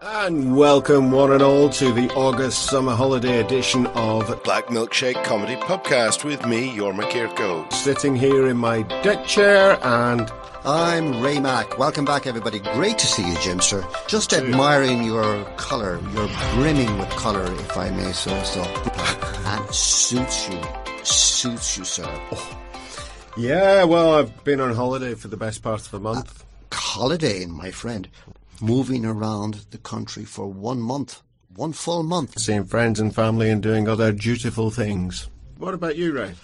And welcome, one and all, to the August summer holiday edition of Black Milkshake Comedy Podcast with me, Yorma Kirko. Sitting here in my deck chair, and I'm Ray Mack. Welcome back, everybody. Great to see you, Jimster. Just admiring your colour. You're brimming with colour, if I may say so. and suits you. Suits you, sir. Oh. Yeah, well, I've been on holiday for the best part of a month. Uh, holidaying, my friend. Moving around the country for one month. One full month. Seeing friends and family and doing other dutiful things. What about you, Ray?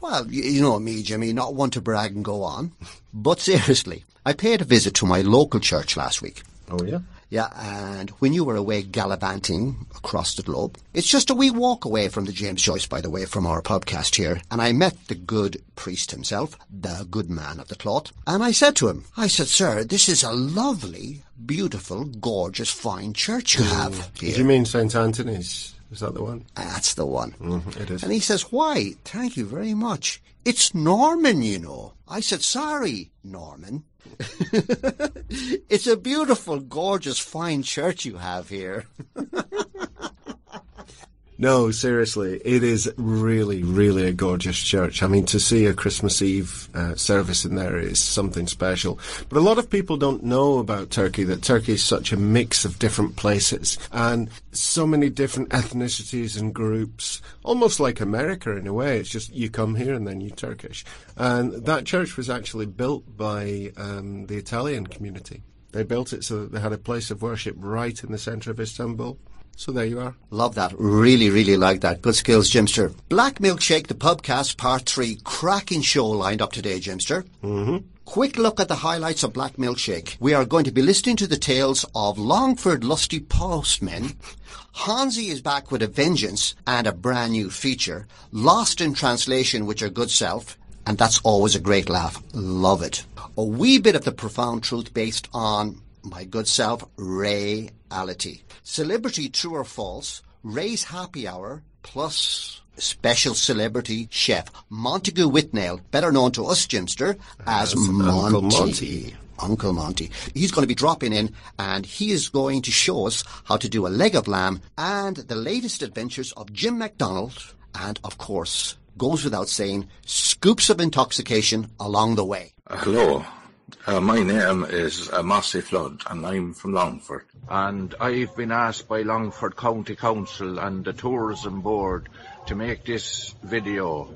Well, you know me, Jimmy, not one to brag and go on. But seriously, I paid a visit to my local church last week. Oh, yeah? Yeah, and when you were away gallivanting across the globe, it's just a wee walk away from the James Joyce, by the way, from our podcast here. And I met the good priest himself, the good man of the cloth. And I said to him, I said, sir, this is a lovely, beautiful, gorgeous, fine church you have here. Do you mean St. Anthony's? Is that the one? That's the one. Mm, it is. And he says, why? Thank you very much. It's Norman, you know. I said, sorry, Norman. it's a beautiful, gorgeous, fine church you have here. No, seriously, it is really, really a gorgeous church. I mean, to see a Christmas Eve uh, service in there is something special. But a lot of people don't know about Turkey, that Turkey is such a mix of different places and so many different ethnicities and groups, almost like America in a way. It's just you come here and then you're Turkish. And that church was actually built by um, the Italian community. They built it so that they had a place of worship right in the centre of Istanbul. So there you are. Love that. Really, really like that. Good skills, Jimster. Black Milkshake, the pubcast, part three. Cracking show lined up today, Jimster. Mm-hmm. Quick look at the highlights of Black Milkshake. We are going to be listening to the tales of Longford lusty postmen. Honzie is back with a vengeance and a brand new feature. Lost in translation with your good self. And that's always a great laugh. Love it. A wee bit of the profound truth based on my good self, reality. Celebrity true or false, Ray's happy hour, plus special celebrity chef Montague Withnail, better known to us, Jimster, as, as Monty. Uncle Monty. Uncle Monty. He's going to be dropping in and he is going to show us how to do a leg of lamb and the latest adventures of Jim McDonald and, of course, goes without saying, scoops of intoxication along the way. Hello. Uh, my name is uh, Mossy Flood and I'm from Longford. And I've been asked by Longford County Council and the Tourism Board to make this video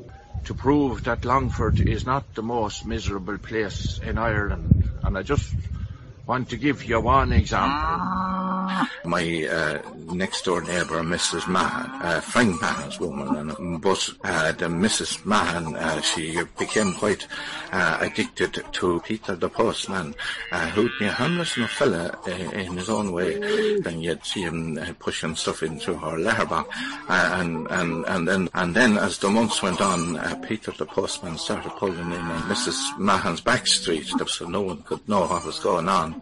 to prove that Longford is not the most miserable place in Ireland. And I just want to give you one example. My uh, next door neighbour, Mrs. Mahan, uh, Frank Mahan's woman, and, but uh, the Mrs. Mahan, uh, she became quite uh, addicted to Peter the postman, uh, who'd be a harmless enough fella uh, in his own way. Then you'd see him uh, pushing stuff into her letterbox, uh, and and and then and then as the months went on, uh, Peter the postman started pulling in on Mrs. Mahan's back street, so no one could know what was going on.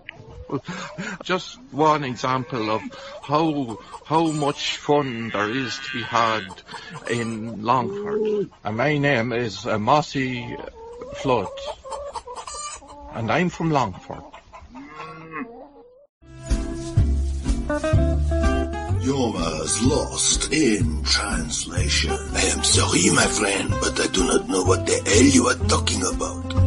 Just one example of how how much fun there is to be had in Longford. And my name is uh, Mossy Flood, and I'm from Longford. Yorma's lost in translation. I am sorry, my friend, but I do not know what the hell you are talking about.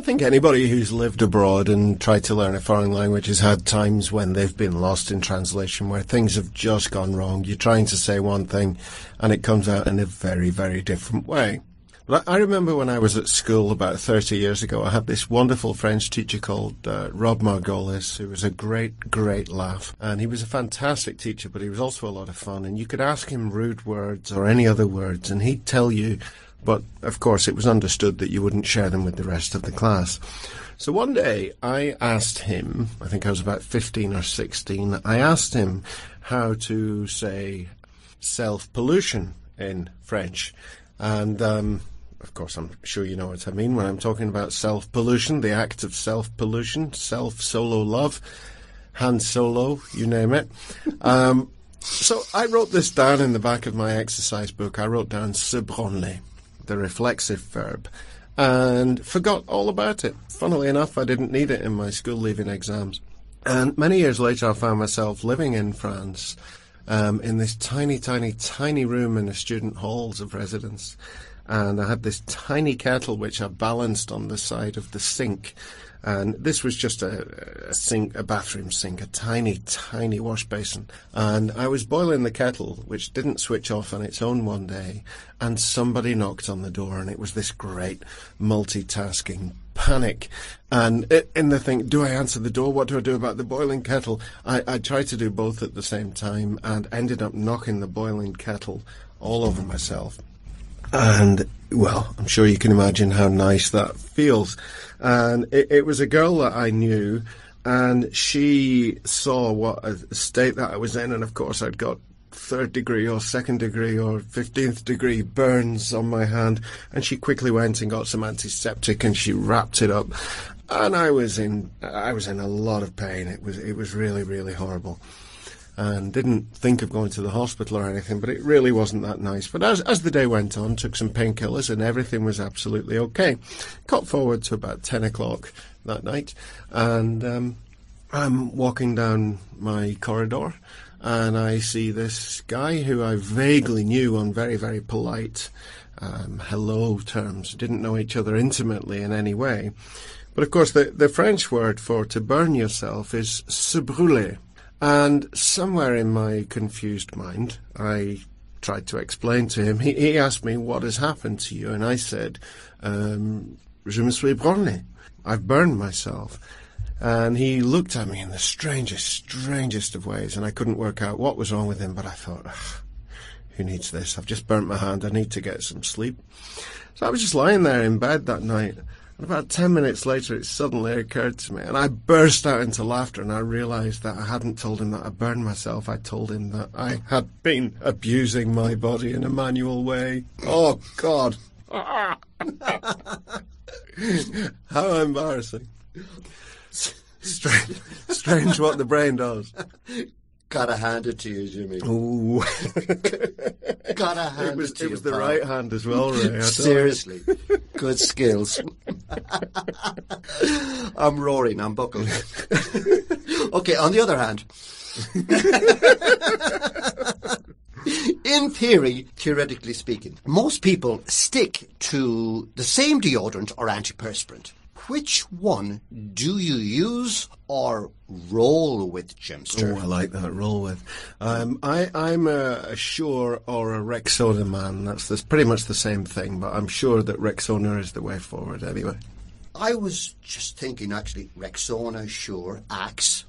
I think anybody who's lived abroad and tried to learn a foreign language has had times when they've been lost in translation where things have just gone wrong. You're trying to say one thing and it comes out in a very, very different way. But I remember when I was at school about 30 years ago, I had this wonderful French teacher called uh, Rob Margolis, who was a great, great laugh. And he was a fantastic teacher, but he was also a lot of fun. And you could ask him rude words or any other words, and he'd tell you but of course it was understood that you wouldn't share them with the rest of the class. So one day I asked him, I think I was about 15 or 16, I asked him how to say self-pollution in French. And, um, of course, I'm sure you know what I mean when I'm talking about self-pollution, the act of self-pollution, self-solo love, Han Solo, you name it. Um, so I wrote this down in the back of my exercise book. I wrote down se branler the reflexive verb. and forgot all about it. Funnily enough, I didn't need it in my school leaving exams. And many years later, I found myself living in France um, in this tiny, tiny, tiny room in the student halls of residence. And I had this tiny kettle which I balanced on the side of the sink. And this was just a, a sink, a bathroom sink, a tiny, tiny wash basin. And I was boiling the kettle, which didn't switch off on its own one day. And somebody knocked on the door, and it was this great multitasking panic. And in the thing, do I answer the door? What do I do about the boiling kettle? I, I tried to do both at the same time and ended up knocking the boiling kettle all over myself. And, well, I'm sure you can imagine how nice that feels. And it, it was a girl that I knew, and she saw what a state that I was in, and of course I'd got third degree or second degree or 15th degree burns on my hand. And she quickly went and got some antiseptic and she wrapped it up. And I was in I was in a lot of pain. It was it was really really horrible and didn't think of going to the hospital or anything, but it really wasn't that nice. But as, as the day went on, took some painkillers and everything was absolutely okay. Got forward to about 10 o'clock that night and um, I'm walking down my corridor and I see this guy who I vaguely knew on very, very polite um, hello terms. Didn't know each other intimately in any way. But of course, the, the French word for to burn yourself is se brûler. And somewhere in my confused mind, I tried to explain to him. He, he asked me, What has happened to you? And I said, um, Je me suis brûlé. I've burned myself. And he looked at me in the strangest, strangest of ways, and I couldn't work out what was wrong with him, but I thought, who needs this? I've just burnt my hand. I need to get some sleep. So I was just lying there in bed that night. About 10 minutes later, it suddenly occurred to me, and I burst out into laughter, and I realized that I hadn't told him that I burned myself. I told him that I had been abusing my body in a manual way. Oh, God. How embarrassing. Strange, strange what the brain does. Gotta hand it to you, Jimmy. Ooh. Gotta hand it was, it to it you. was the pal. right hand as well, Ray. I tell you. Seriously, good skills. I'm roaring. I'm buckled. okay. On the other hand, in theory, theoretically speaking, most people stick to the same deodorant or antiperspirant. Which one do you use or roll with, Jimster? Oh, I like that. Roll with. Um, I, I'm a, a Sure or a Rexona man. That's, that's pretty much the same thing, but I'm sure that Rexona is the way forward anyway. I was just thinking, actually, Rexona, sure, Axe.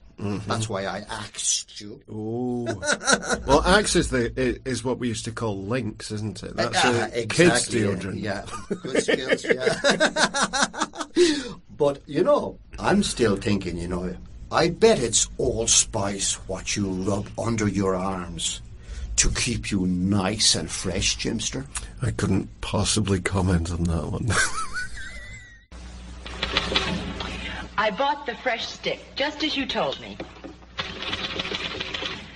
That's why I axed you. Ooh. well, Axe is the is what we used to call Lynx, isn't it? That's Ah, a kids deodorant. Yeah, good skills. Yeah, but you know, I'm still thinking. You know, I bet it's allspice what you rub under your arms to keep you nice and fresh, Jimster. I couldn't possibly comment on that one. I bought the fresh stick, just as you told me.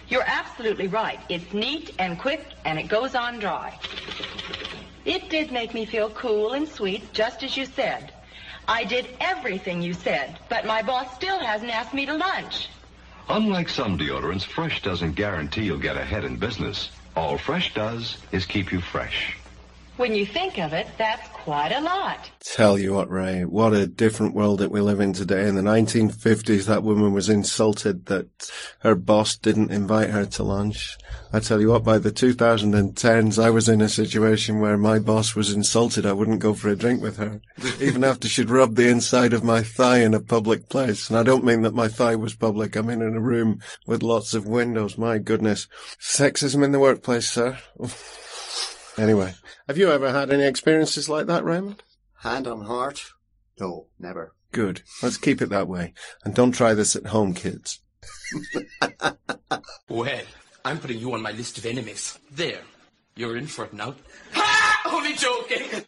You're absolutely right. It's neat and quick, and it goes on dry. It did make me feel cool and sweet, just as you said. I did everything you said, but my boss still hasn't asked me to lunch. Unlike some deodorants, Fresh doesn't guarantee you'll get ahead in business. All Fresh does is keep you fresh. When you think of it, that's quite a lot. Tell you what, Ray, what a different world that we live in today. In the 1950s, that woman was insulted that her boss didn't invite her to lunch. I tell you what, by the 2010s, I was in a situation where my boss was insulted I wouldn't go for a drink with her, even after she'd rubbed the inside of my thigh in a public place. And I don't mean that my thigh was public. I mean in a room with lots of windows. My goodness. Sexism in the workplace, sir. Anyway, have you ever had any experiences like that, Raymond? Hand on heart? No, never. Good. Let's keep it that way. And don't try this at home, kids. Well, I'm putting you on my list of enemies. There. You're in for it now. Ha! Only joking!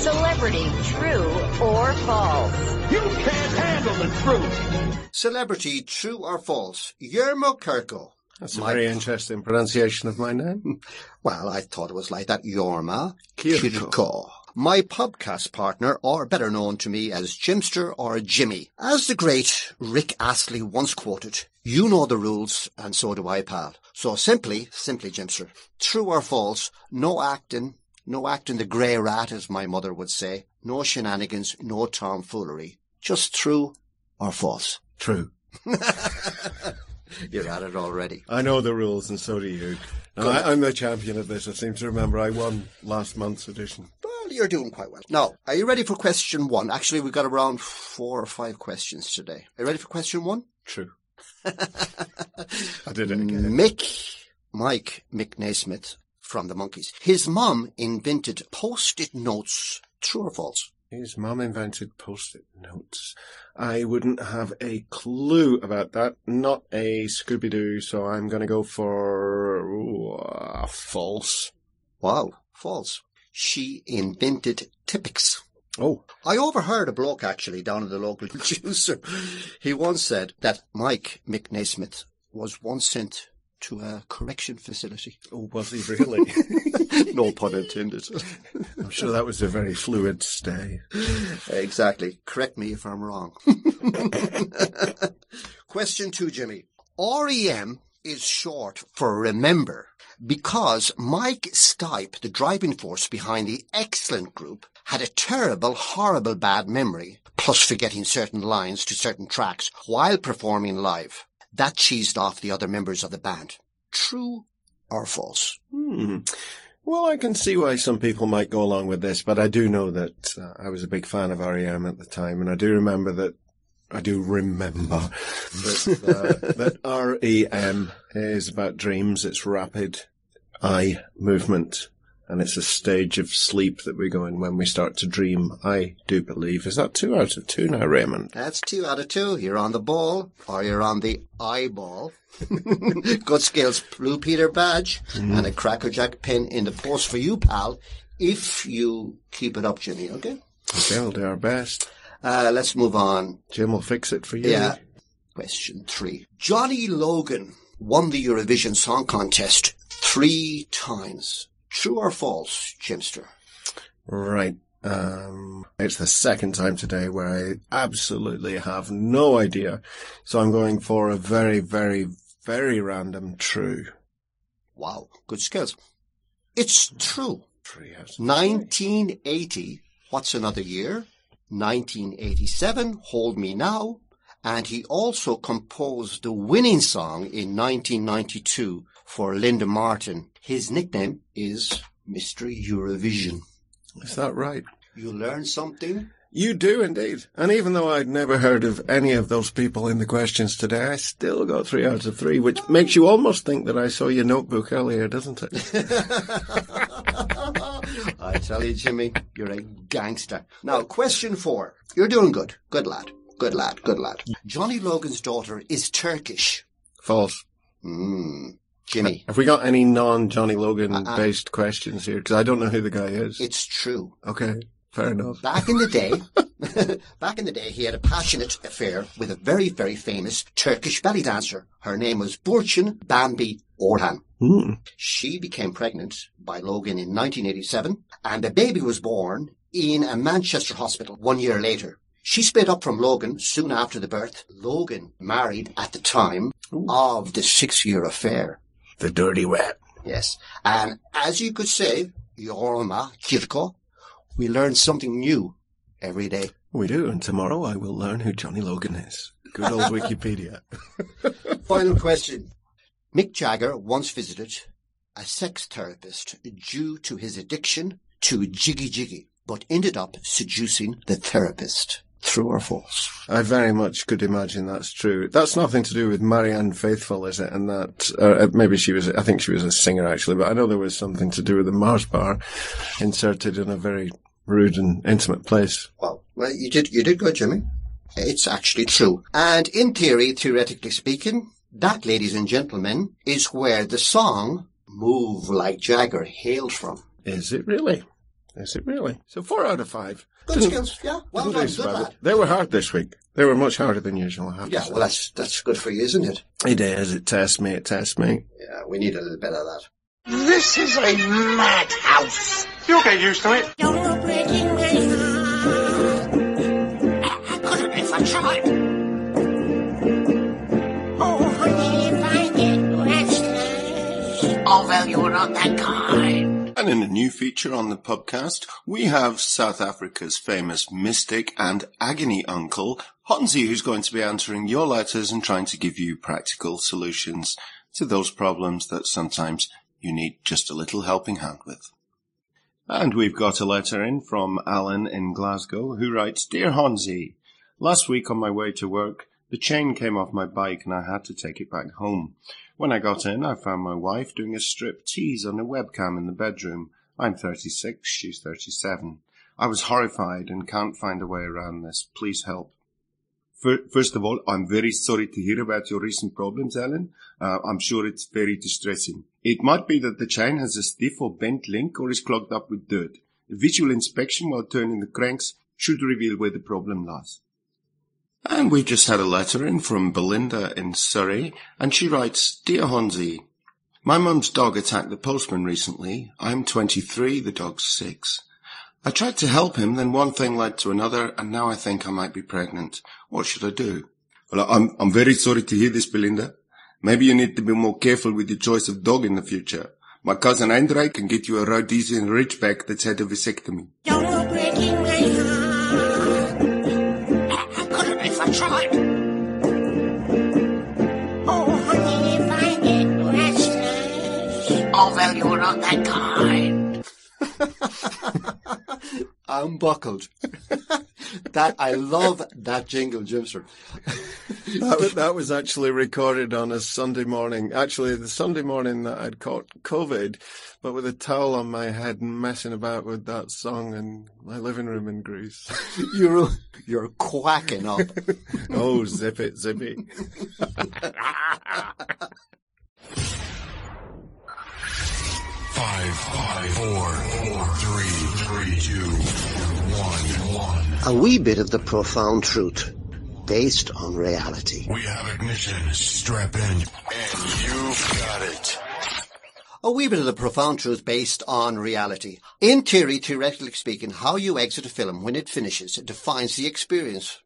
Celebrity, true or false? You can't handle the truth! Celebrity, true or false? Yermo Kirkle. That's a My- very interesting pronunciation of my name. Well, I thought it was like that. Yorma Kirko. Kirko. My podcast partner, or better known to me as Jimster or Jimmy. As the great Rick Astley once quoted, you know the rules, and so do I, pal. So simply, simply, Jimster, true or false, no acting, no acting the grey rat, as my mother would say, no shenanigans, no tomfoolery. Just true or false. True. You're at it already. I know the rules, and so do you. I, I'm the champion of this. I seem to remember I won last month's edition. Well, you're doing quite well. Now, are you ready for question one? Actually, we've got around four or five questions today. Are you ready for question one? True. I did it again. Mick, Mike Mick Nesmith from the Monkees. His mum invented post-it notes. True or false? His mum invented post-it notes. I wouldn't have a clue about that. Not a Scooby-Doo, so I'm going to go for ooh, uh, false. Wow, false. She invented Tipp-Ex. Oh, I overheard a bloke actually down at the local juicer. He once said that Mike Mick Nesmith was once sent to a correction facility. oh, was he really? no pun intended. I'm sure that was a very fluid stay. exactly. Correct me if I'm wrong. Question two, Jimmy. REM is short for remember because Mike Stipe, the driving force behind the excellent group, had a terrible, horrible bad memory, plus forgetting certain lines to certain tracks while performing live. That cheesed off the other members of the band. True or false? Hmm. Well, I can see why some people might go along with this, but I do know that uh, I was a big fan of REM at the time, and I do remember that. I do remember that, uh, that REM is about dreams. It's rapid eye movement, and it's a stage of sleep that we go in when we start to dream. I do believe. Is that two out of two now, Raymond? That's two out of two. You're on the ball or you're on the eyeball. Good skills, Blue Peter badge and a Crackerjack pin in the post for you, pal, if you keep it up, Jimmy, okay? Okay, we'll do our best. Uh, let's move on. Jim will fix it for you. Yeah. Question three. Johnny Logan won the Eurovision Song Contest three times. True or false, Jimster? Right. Um, it's the second time today where I absolutely have no idea. So I'm going for a very, very, very random true. Wow, good skills. It's true. Three out of 1980, what's another year? 1987, Hold Me Now. And he also composed the winning song in 1992 for Linda Martin. His nickname is Mr. Eurovision. Is that right? You learn something? You do indeed. And even though I'd never heard of any of those people in the questions today, I still got three out of three, which makes you almost think that I saw your notebook earlier, doesn't it? I tell you, Jimmy, you're a gangster. Now, question four. You're doing good. Good lad. Good lad. Good lad. Johnny Logan's daughter is Turkish. False. Hmm. Jimmy, Have we got any non-Johnny Logan based questions here? Because I don't know who the guy is. it's true. Okay, fair enough. Back in the day, back in the day, he had a passionate affair with a very, very famous Turkish belly dancer. Her name was Burçin Bambi Orhan. Hmm. She became pregnant by Logan in 1987, and a baby was born in a Manchester hospital one year later. She split up from Logan soon after the birth. Logan married at the time of the six-year affair. The dirty rat. Yes. And as you could say, Yorma Kirko, we learn something new every day. We do, and tomorrow I will learn who Johnny Logan is. Good old Wikipedia. Final question. Mick Jagger once visited a sex therapist due to his addiction to jiggy jiggy, but ended up seducing the therapist. True or false? I very much could imagine that's true. That's nothing to do with Marianne Faithfull, is it? And that, uh, maybe she was, I think she was a singer actually, but I know there was something to do with the Mars bar inserted in a very rude and intimate place. Well, well, you did, you did good, Jimmy. It's actually true. And in theory, theoretically speaking, that, ladies and gentlemen, is where the song Move Like Jagger hailed from. Is it really? Is it really? So four out of five. Good Didn't- skills, yeah. Well didn't done, do good bad. lad. They were hard this week. They were much harder than usual, I have Yeah, say. well, that's, that's good for you, isn't it? It is. It tests me. It tests me. Yeah, we need a little bit of that. This is a madhouse. You'll get used to it. You're breaking my heart. I couldn't if I tried. Oh, honey, if I get restless. Oh, well, you're not that kind. And in a new feature on the podcast, we have South Africa's famous mystic and agony uncle, Honzie, who's going to be answering your letters and trying to give you practical solutions to those problems that sometimes you need just a little helping hand with. And we've got a letter in from Alan in Glasgow who writes, Dear Honzie, last week on my way to work, the chain came off my bike and I had to take it back home. When I got in, I found my wife doing a strip tease on a webcam in the bedroom. I'm 36, she's 37. I was horrified and can't find a way around this. Please help. First of all, I'm very sorry to hear about your recent problems, Alan. Uh, I'm sure it's very distressing. It might be that the chain has a stiff or bent link or is clogged up with dirt. A visual inspection while turning the cranks should reveal where the problem lies. And we just had a letter in from Belinda in Surrey, and she writes, Dear Honzie, my mum's dog attacked the postman recently. I'm 23, the dog's six. I tried to help him, then one thing led to another, and now I think I might be pregnant. What should I do? Well, I'm, I'm very sorry to hear this, Belinda. Maybe you need to be more careful with your choice of dog in the future. My cousin Andre can get you a Rhodesian Ridgeback that's had a vasectomy. Not that kind. I'm buckled. that I love that jingle, Jimster. That was, that was actually recorded on a Sunday morning. Actually, the Sunday morning that I'd caught COVID, but with a towel on my head and messing about with that song in my living room in Greece. You're you're quacking up. oh, zip it, zippy. Five, five, four, four, three, three, two, one, one. A wee bit of the profound truth based on reality. We have ignition. Strap in. And you've got it. A wee bit of the profound truth based on reality. In theory, theoretically speaking, how you exit a film when it finishes defines the experience.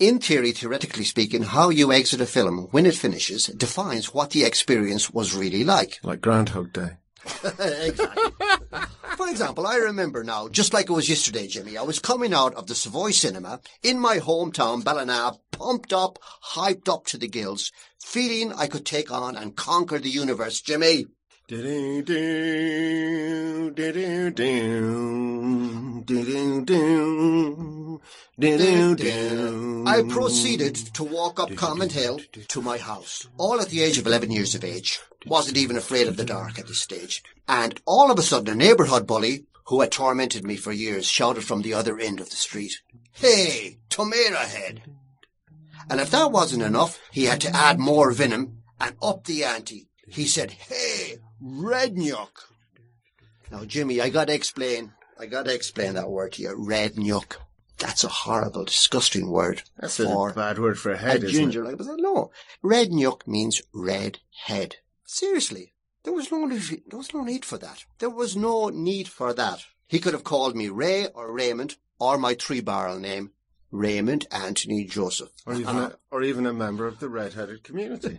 In theory, theoretically speaking, how you exit a film when it finishes defines what the experience was really like. Like Groundhog Day. exactly. For example, I remember now, just like it was yesterday, Jimmy, I was coming out of the Savoy Cinema in my hometown, Ballina, pumped up, hyped up to the gills, feeling I could take on and conquer the universe, Jimmy. I proceeded to walk up Convent Hill to my house, all at the age of 11 years of age. Wasn't even afraid of the dark at this stage. And all of a sudden a neighbourhood bully, who had tormented me for years, shouted from the other end of the street, Hey, tomato head! And if that wasn't enough, he had to add more venom and up the ante. He said, Hey, red nyuk. Now, Jimmy, I gotta explain. I gotta explain that word to you. Red nyuk. That's a horrible, disgusting word. That's for a bad word for a a head, isn't ginger. it? Like, but no, red nyuk means red head. Seriously, there was no need, there was no need for that. There was no need for that. He could have called me Ray or Raymond or my three barrel name, Raymond Anthony Joseph. Or even, uh-huh. a, or even a member of the red-headed community.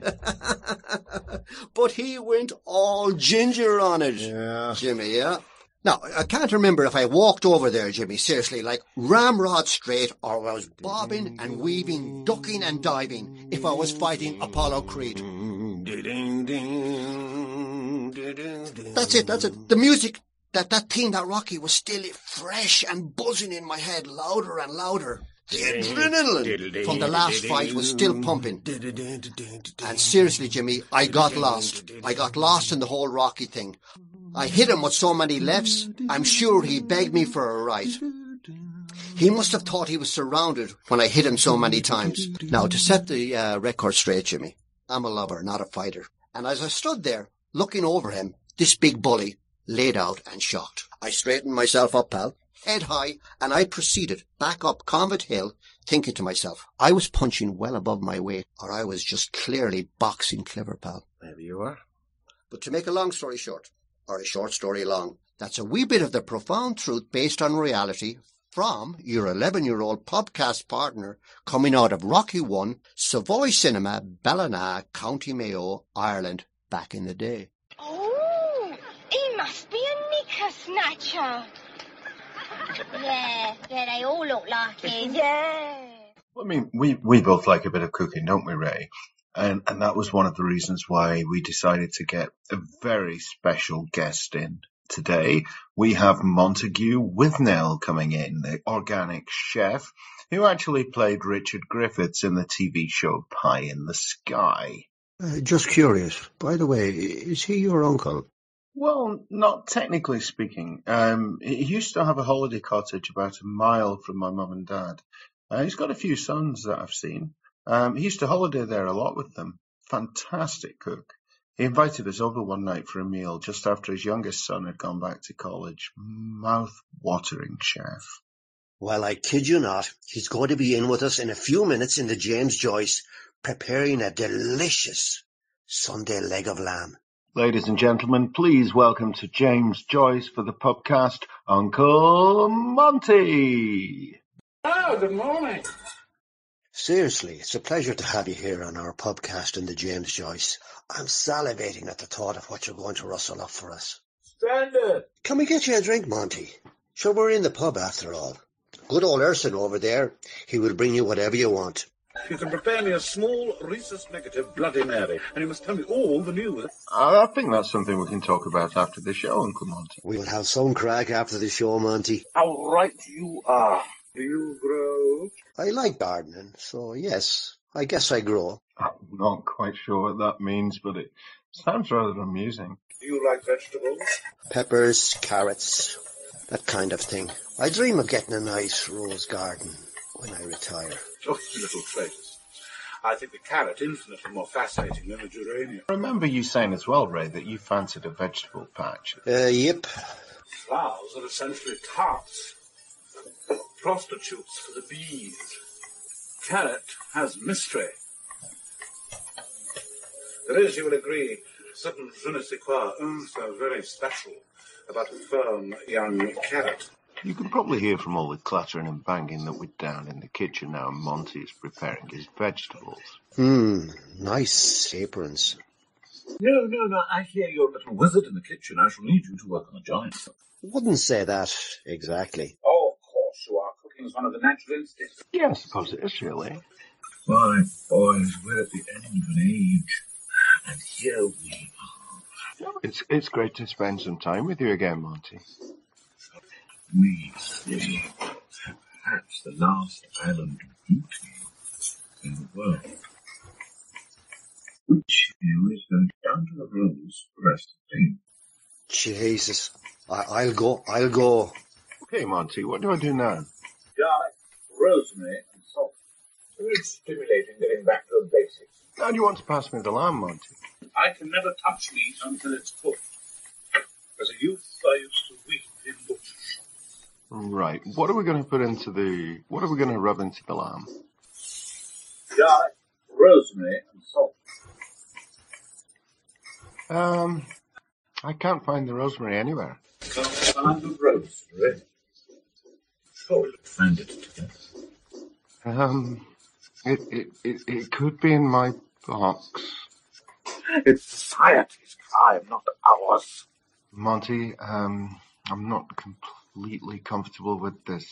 but he went all ginger on it, Yeah. Jimmy. Yeah. Now I can't remember if I walked over there, Jimmy. Seriously, like ramrod straight, or I was bobbing and weaving, ducking and diving. If I was fighting Apollo Creed. That's it. That's it. The music, that that theme, that Rocky, was still fresh and buzzing in my head, louder and louder. The adrenaline from the last fight was still pumping. And seriously, Jimmy, I got lost. I got lost in the whole Rocky thing. I hit him with so many lefts, I'm sure he begged me for a right. He must have thought he was surrounded when I hit him so many times. Now, to set the uh, record straight, Jimmy, I'm a lover, not a fighter. And as I stood there, looking over him, this big bully laid out and shocked. I straightened myself up, pal, head high, and I proceeded back up Convent Hill, thinking to myself, I was punching well above my weight, or I was just clearly boxing clever, pal. Maybe you are. But to make a long story short, or a short story long. That's a wee bit of the profound truth based on reality from your 11 year old podcast partner coming out of Rocky One, Savoy Cinema, Ballina, County Mayo, Ireland, back in the day. Oh, he must be a knicker snatcher. Yeah, yeah, they all look like him. Yeah. I mean, we, we both like a bit of cooking, don't we, Ray? And, and that was one of the reasons why we decided to get a very special guest in. Today, we have Montague Withnail coming in, the organic chef, who actually played Richard Griffiths in the TV show Pie in the Sky. Uh, just curious, by the way, is he your uncle? Well, not technically speaking. Um, he used to have a holiday cottage about a mile from my mum and dad. Uh, he's got a few sons that I've seen. Um, he used to holiday there a lot with them. Fantastic cook. He invited us over one night for a meal just after his youngest son had gone back to college. Mouth-watering chef. Well, I kid you not, he's going to be in with us in a few minutes in the James Joyce, preparing a delicious Sunday leg of lamb. Ladies and gentlemen, please welcome to James Joyce for the podcast, Uncle Monty. Oh, good morning. Seriously, it's a pleasure to have you here on our podcast in the James Joyce. I'm salivating at the thought of what you're going to rustle up for us. Standard. Can we get you a drink, Monty? Sure, we're in the pub after all. Good old Urson over there. He will bring you whatever you want. You can prepare me a small rhesus negative Bloody Mary, and you must tell me all the news. I I think that's something we can talk about after the show, Uncle Monty. We'll have some crack after the show, Monty. How right you are. Do you grow? I like gardening, so yes, I guess I grow. I'm not quite sure what that means, but it sounds rather amusing. Do you like vegetables? Peppers, carrots, that kind of thing. I dream of getting a nice rose garden when I retire. Just little traits. I think the carrot infinitely more fascinating than the geranium. I remember you saying as well, Ray, that you fancied a vegetable patch. Uh, yep. Flowers are essentially tarts. Prostitutes for the bees. Carrot has mystery. There is, you will agree, a certain je ne sais quoi, un so very special about a firm young carrot. You can probably hear from all the clattering and banging that we're down in the kitchen now and Monty is preparing his vegetables. Hmm, nice aprons. No, no, no, I hear you're a little wizard in the kitchen. I shall need you to work on the giant. Wouldn't say that exactly. Oh, of course you are. Cooking is one of the natural instincts. Yeah, I suppose it is really. My boys, we're at the end of an age. And here we are. It's it's great to spend some time with you again, Monty. We see perhaps the last island of beauty in the world. Which you is going down to the rose for the rest of the day. Jesus. I, I'll go, I'll go. Okay, Monty, what do I do now? Garlic, rosemary, and salt. Very stimulating getting back to the basics. How do you want to pass me the lamb, Monty? I can never touch meat until it's cooked. As a youth, I used to Right. What are we going to put into the? What are we going to rub into the lamb? Garlic, rosemary, and salt. Um, I can't find the rosemary anywhere. Can't find the rosemary. Sure, you'll find it together. Um, it it it, it could be in my box. It's society's crime, not ours. Monty, um, I'm not completely comfortable with this.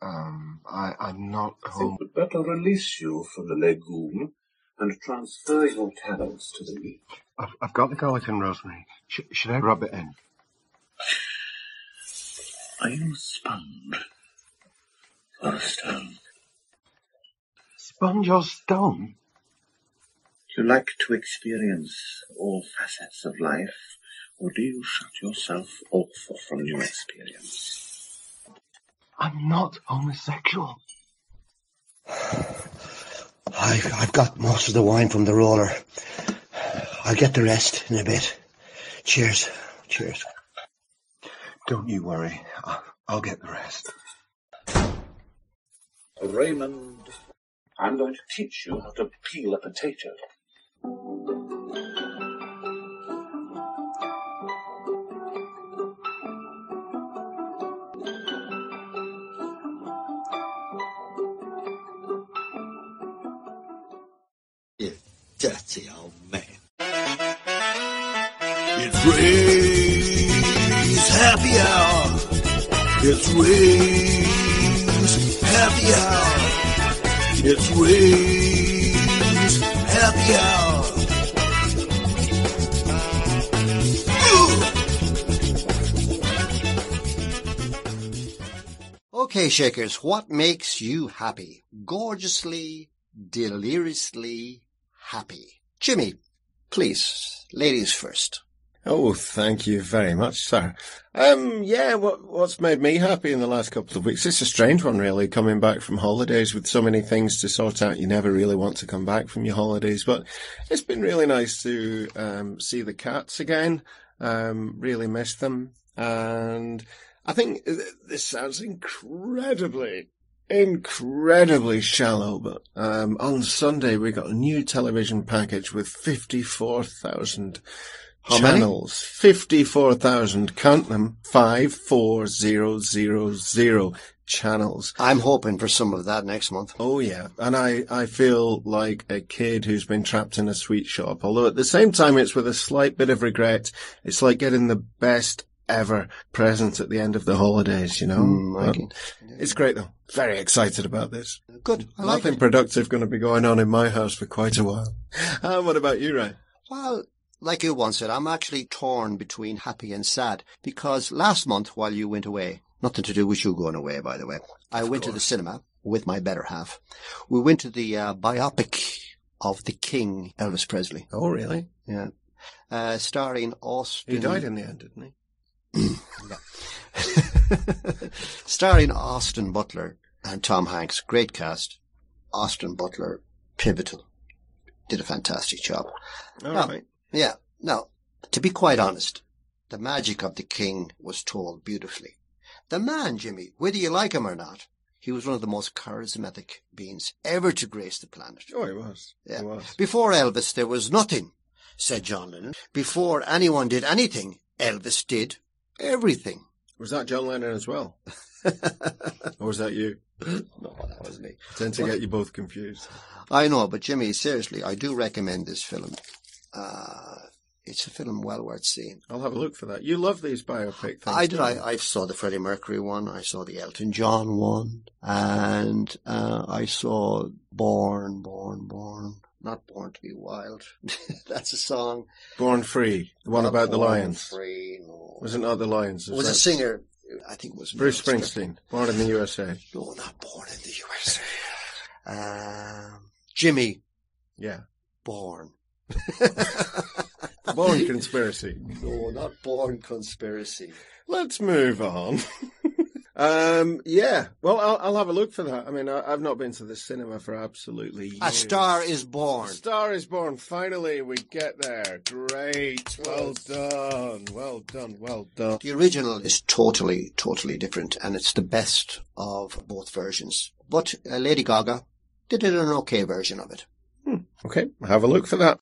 Um, I, I'm not I home. think we'd better release you from the legume and transfer your talents to the meat. I've, I've got the garlic and rosemary. Sh- should I rub it in? Are you a sponge or a stone? Sponge or stone? You like to experience all facets of life, or do you shut yourself off from new experience? I'm not homosexual. I've, I've got most of the wine from the roller. I'll get the rest in a bit. Cheers. Cheers. Don't you worry. I- I'll get the rest. Raymond, I'm going to teach you how to peel a potato. Ray's happy hour. It's Ray's happy hour. It's Ray's happy hour. Okay, Shakers, what makes you happy? Gorgeously, deliriously happy. Jimmy, please, ladies first. Oh, thank you very much, sir. Um, yeah, what, what's made me happy in the last couple of weeks? It's a strange one, really, coming back from holidays with so many things to sort out. You never really want to come back from your holidays, but it's been really nice to, um, see the cats again. Um, really miss them. And I think th- this sounds incredibly, incredibly shallow, but, um, on Sunday we got a new television package with 54,000 How channels. 54,000, count them, 54000 channels. I'm hoping for some of that next month. Oh yeah, and I, I feel like a kid who's been trapped in a sweet shop, although at the same time it's with a slight bit of regret. It's like getting the best ever present at the end of the holidays, you know? Mm, can- it's great though. Very excited about this. Good. I like Nothing it. productive going to be going on in my house for quite a while. Uh, what about you, Ray? Well, like you once said, I'm actually torn between happy and sad because last month while you went away, nothing to do with you going away, by the way, I went to the cinema with my better half. We went to the uh, biopic of the King, Elvis Presley. Oh, really? Yeah. Uh, starring Austin. He died in the end, didn't he? starring Austin Butler and Tom Hanks. Great cast. Austin Butler, pivotal. Did a fantastic job. All Now, right. Yeah. Now, to be quite honest, the magic of the king was told beautifully. The man, Jimmy, whether you like him or not, he was one of the most charismatic beings ever to grace the planet. Oh, he was. Yeah. He was. Before Elvis, there was nothing, said John Lennon. Before anyone did anything, Elvis did everything. Was that John Lennon as well? or was that you? No, that wasn't me. Tend to What- get you both confused. I know, but Jimmy, seriously, I do recommend this film. Uh, it's a film well worth seeing. I'll have a look for that. You love these biopic things. I did. I, I saw the Freddie Mercury one. I saw the Elton John one, and uh, I saw Born, Born, Born. Not Born to be Wild. That's a song. Born Free, the one Not about the Lions. Free. No. Was it not the Lions? It was a singer. I think it was Bruce Mel Springsteen, Born in the USA. No, not Born in the USA. Um, Jimmy Yeah. Born. Born Conspiracy. No, not Born Conspiracy. Let's move on. um, yeah. Well, I'll, I'll have a look for that. I mean, I, I've not been to the cinema for absolutely years. A Star is Born. A Star is Born. Finally, we get there. Great. Well done. Well done. Well done. The original is totally, totally different, and it's the best of both versions. But uh, Lady Gaga did an okay version of it. Okay, have a look for that.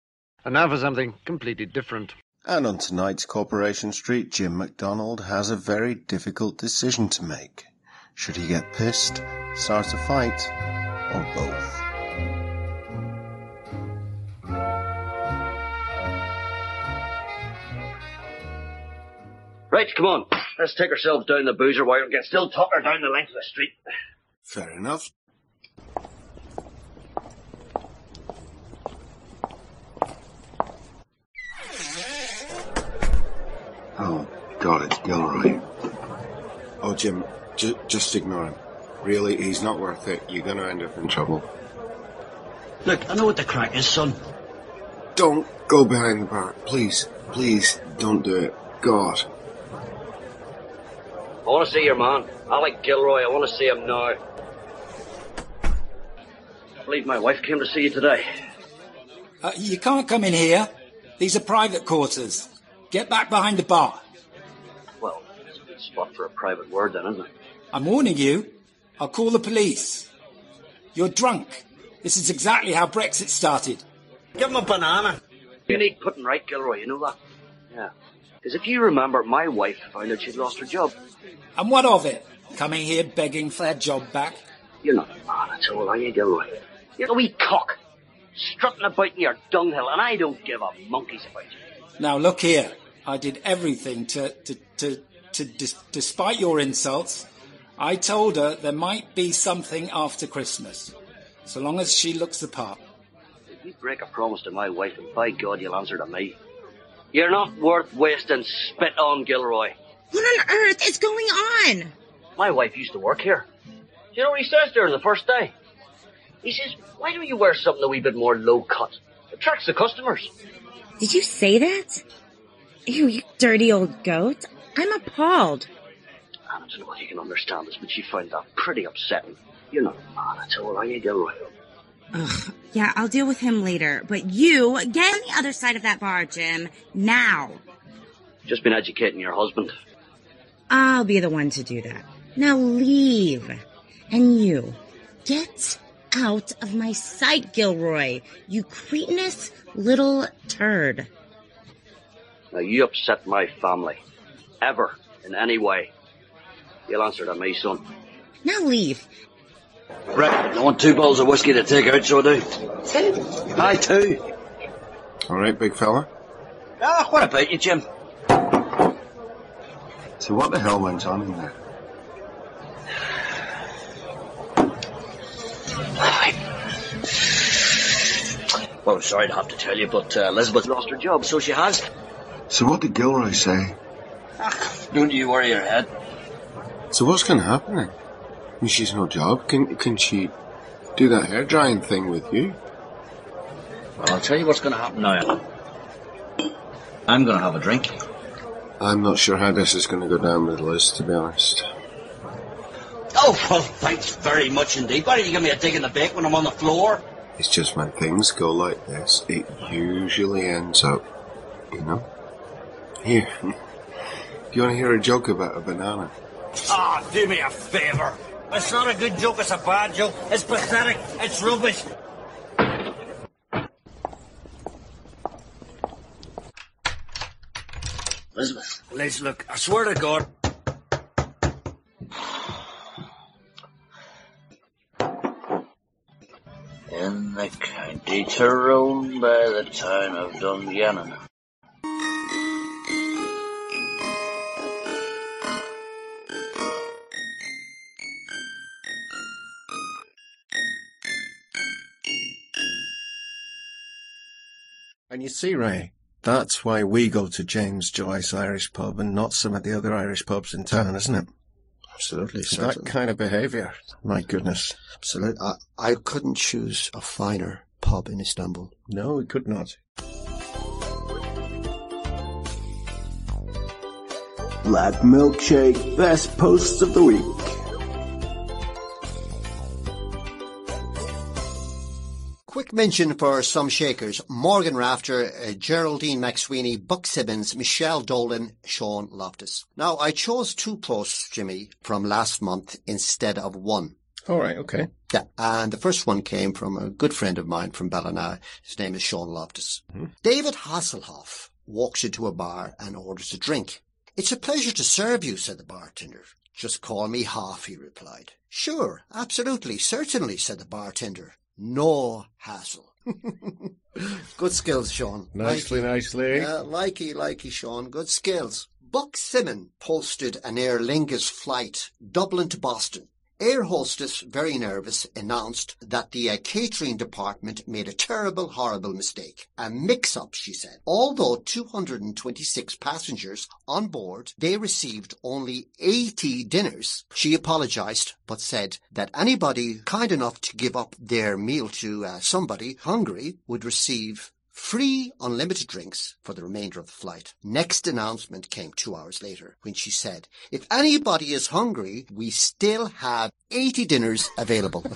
And now for something completely different. And on tonight's Coronation Street, Jim McDonald has a very difficult decision to make. Should he get pissed, start a fight, or both? Right, come on. Let's take ourselves down the boozer while we can still tuck her down the length of the street. Fair enough. Oh, God, it's Gilroy. Oh, Jim, ju- just ignore him. Really, he's not worth it. You're going to end up in trouble. Look, I know what the crack is, son. Don't go behind the bar. Please, please, don't do it. God. I want to see your man. Alec Gilroy. I want to see him now. I believe my wife came to see you today. Uh, you can't come in here. These are private quarters. Get back behind the bar. Well, it's a good spot for a private word then, isn't it? I'm warning you. I'll call the police. You're drunk. This is exactly how Brexit started. Give him a banana. You need putting right, Gilroy. You know that? Yeah. Because if you remember, my wife found out she'd lost her job. And what of it? Coming here begging for their job back? You're not a man at all, are you, Gilroy? You're a wee cock. strutting about in your dunghill, and I don't give a monkey's about you. Now look here. I did everything to, to, to, to dis- despite your insults, I told her there might be something after Christmas, so long as she looks the part. If you break a promise to my wife, and by God you'll answer to me. You're not worth wasting spit on, Gilroy. What on earth is going on? My wife used to work here. Do you know what he says to her the first day? He says, why don't you wear something a wee bit more low cut? Attracts the customers. Did you say that? Ew, you dirty old goat. I'm appalled. I don't know if you can understand this, but she found that pretty upsetting. You're not a man at all, are you, Gilroy? Ugh. Yeah, I'll deal with him later. But you, get on the other side of that bar, Jim. Now. Just been educating your husband. I'll be the one to do that. Now leave. And you, get out of my sight, Gilroy. You cretinous little turd. Now you upset my family. Ever. In any way. You'll answer to me, son. Now leave. Right. I want two bottles of whiskey to take out, so I do. Two? Aye, two. All right, big fella. Ah, what about you, Jim? So what the hell went on in there? Well, sorry to have to tell you, but uh, Elizabeth lost her job, so she has. So what did Gilroy say? Don't you worry your head. So what's going to happen then? I mean, she's no job. Can can she do that hair drying thing with you? Well, I'll tell you what's going to happen now, Alan. I'm going to have a drink. I'm not sure how this is going to go down with Liz, to be honest. Oh, well, thanks very much indeed. Why don't you give me a dig in the bake when I'm on the floor? It's just when things go like this, it usually ends up, you know. Here, do you want to hear a joke about a banana? Ah, do me a favour. It's not a good joke, it's a bad joke. It's pathetic. It's rubbish. Elizabeth. Liz, look, I swear to God. In the county Tyrone by the town of Dungannon. And you see, Ray, that's why we go to James Joyce Irish Pub and not some of the other Irish pubs in town, isn't it? Absolutely, It's certainly. that kind of behaviour. My goodness. Absolutely. I, I couldn't choose a finer pub in Istanbul. No, we could not. Black Milkshake Best Posts of the Week. Quick mention for some shakers. Morgan Rafter, uh, Geraldine McSweeney, Buck Simmons, Michelle Dolan, Sean Loftus. Now, I chose two posts, Jimmy, from last month instead of one. All right, okay. Yeah, and the first one came from a good friend of mine from Ballina. His name is Sean Loftus. David Hasselhoff walks into a bar and orders a drink. It's a pleasure to serve you, said the bartender. Just call me Half, he replied. Sure, absolutely, certainly, said the bartender. No hassle. Good skills, Sean. Nicely, Likey. nicely. Yeah, likey, likey, Sean. Good skills. Buck Simon posted an Aer Lingus flight, Dublin to Boston. Air hostess, very nervous, announced that the uh, catering department made a terrible, horrible mistake. A mix-up, she said. Although 226 passengers on board, they received only 80 dinners. She apologized, but said that anybody kind enough to give up their meal to uh, somebody hungry would receive free unlimited drinks for the remainder of the flight. Next announcement came two hours later when she said, if anybody is hungry, we still have 80 dinners available.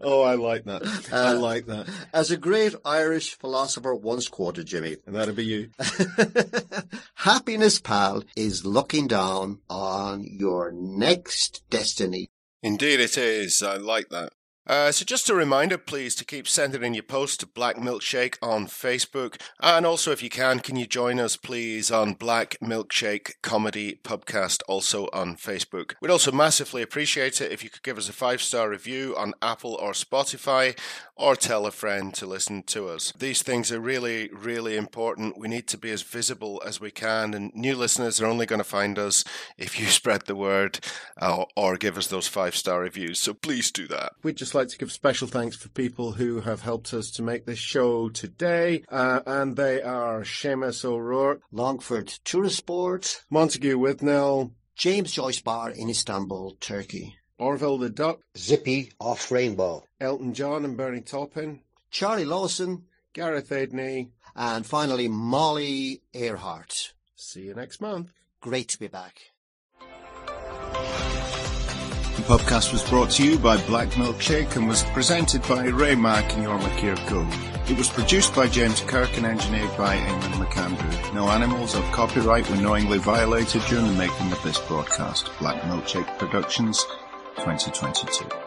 Oh, I like that. I Uh, like that. As a great Irish philosopher once quoted Jimmy, And that'll be you. happiness, pal, is looking down on your next destiny. Indeed it is. I like that. Uh, so just a reminder, please, to keep sending in your posts to Black Milkshake on Facebook. And also, if you can, can you join us, please, on Black Milkshake Comedy Podcast, also on Facebook. We'd also massively appreciate it if you could give us a five star review on Apple or Spotify, or tell a friend to listen to us. These things are really, really important. We need to be as visible as we can, and new listeners are only going to find us if you spread the word uh, or give us those five star reviews. So please do that. We'd just like to give special thanks for people who have helped us to make this show today, uh, and they are Seamus O'Rourke, Longford Tourist Board, Montague Withnail, James Joyce Bar in Istanbul, Turkey, Orville the Duck, Zippy off Rainbow, Elton John and Bernie Taupin, Charlie Lawson, Gareth Aidney, and finally Molly Earhart. See you next month. Great to be back. The podcast was brought to you by Black Milkshake and was presented by Ray Mack and Yorma Kirko. It was produced by James Kirk and engineered by Eamon McAndrew. No animals of copyright were knowingly violated during the making of this broadcast. Black Milkshake Productions, 2022.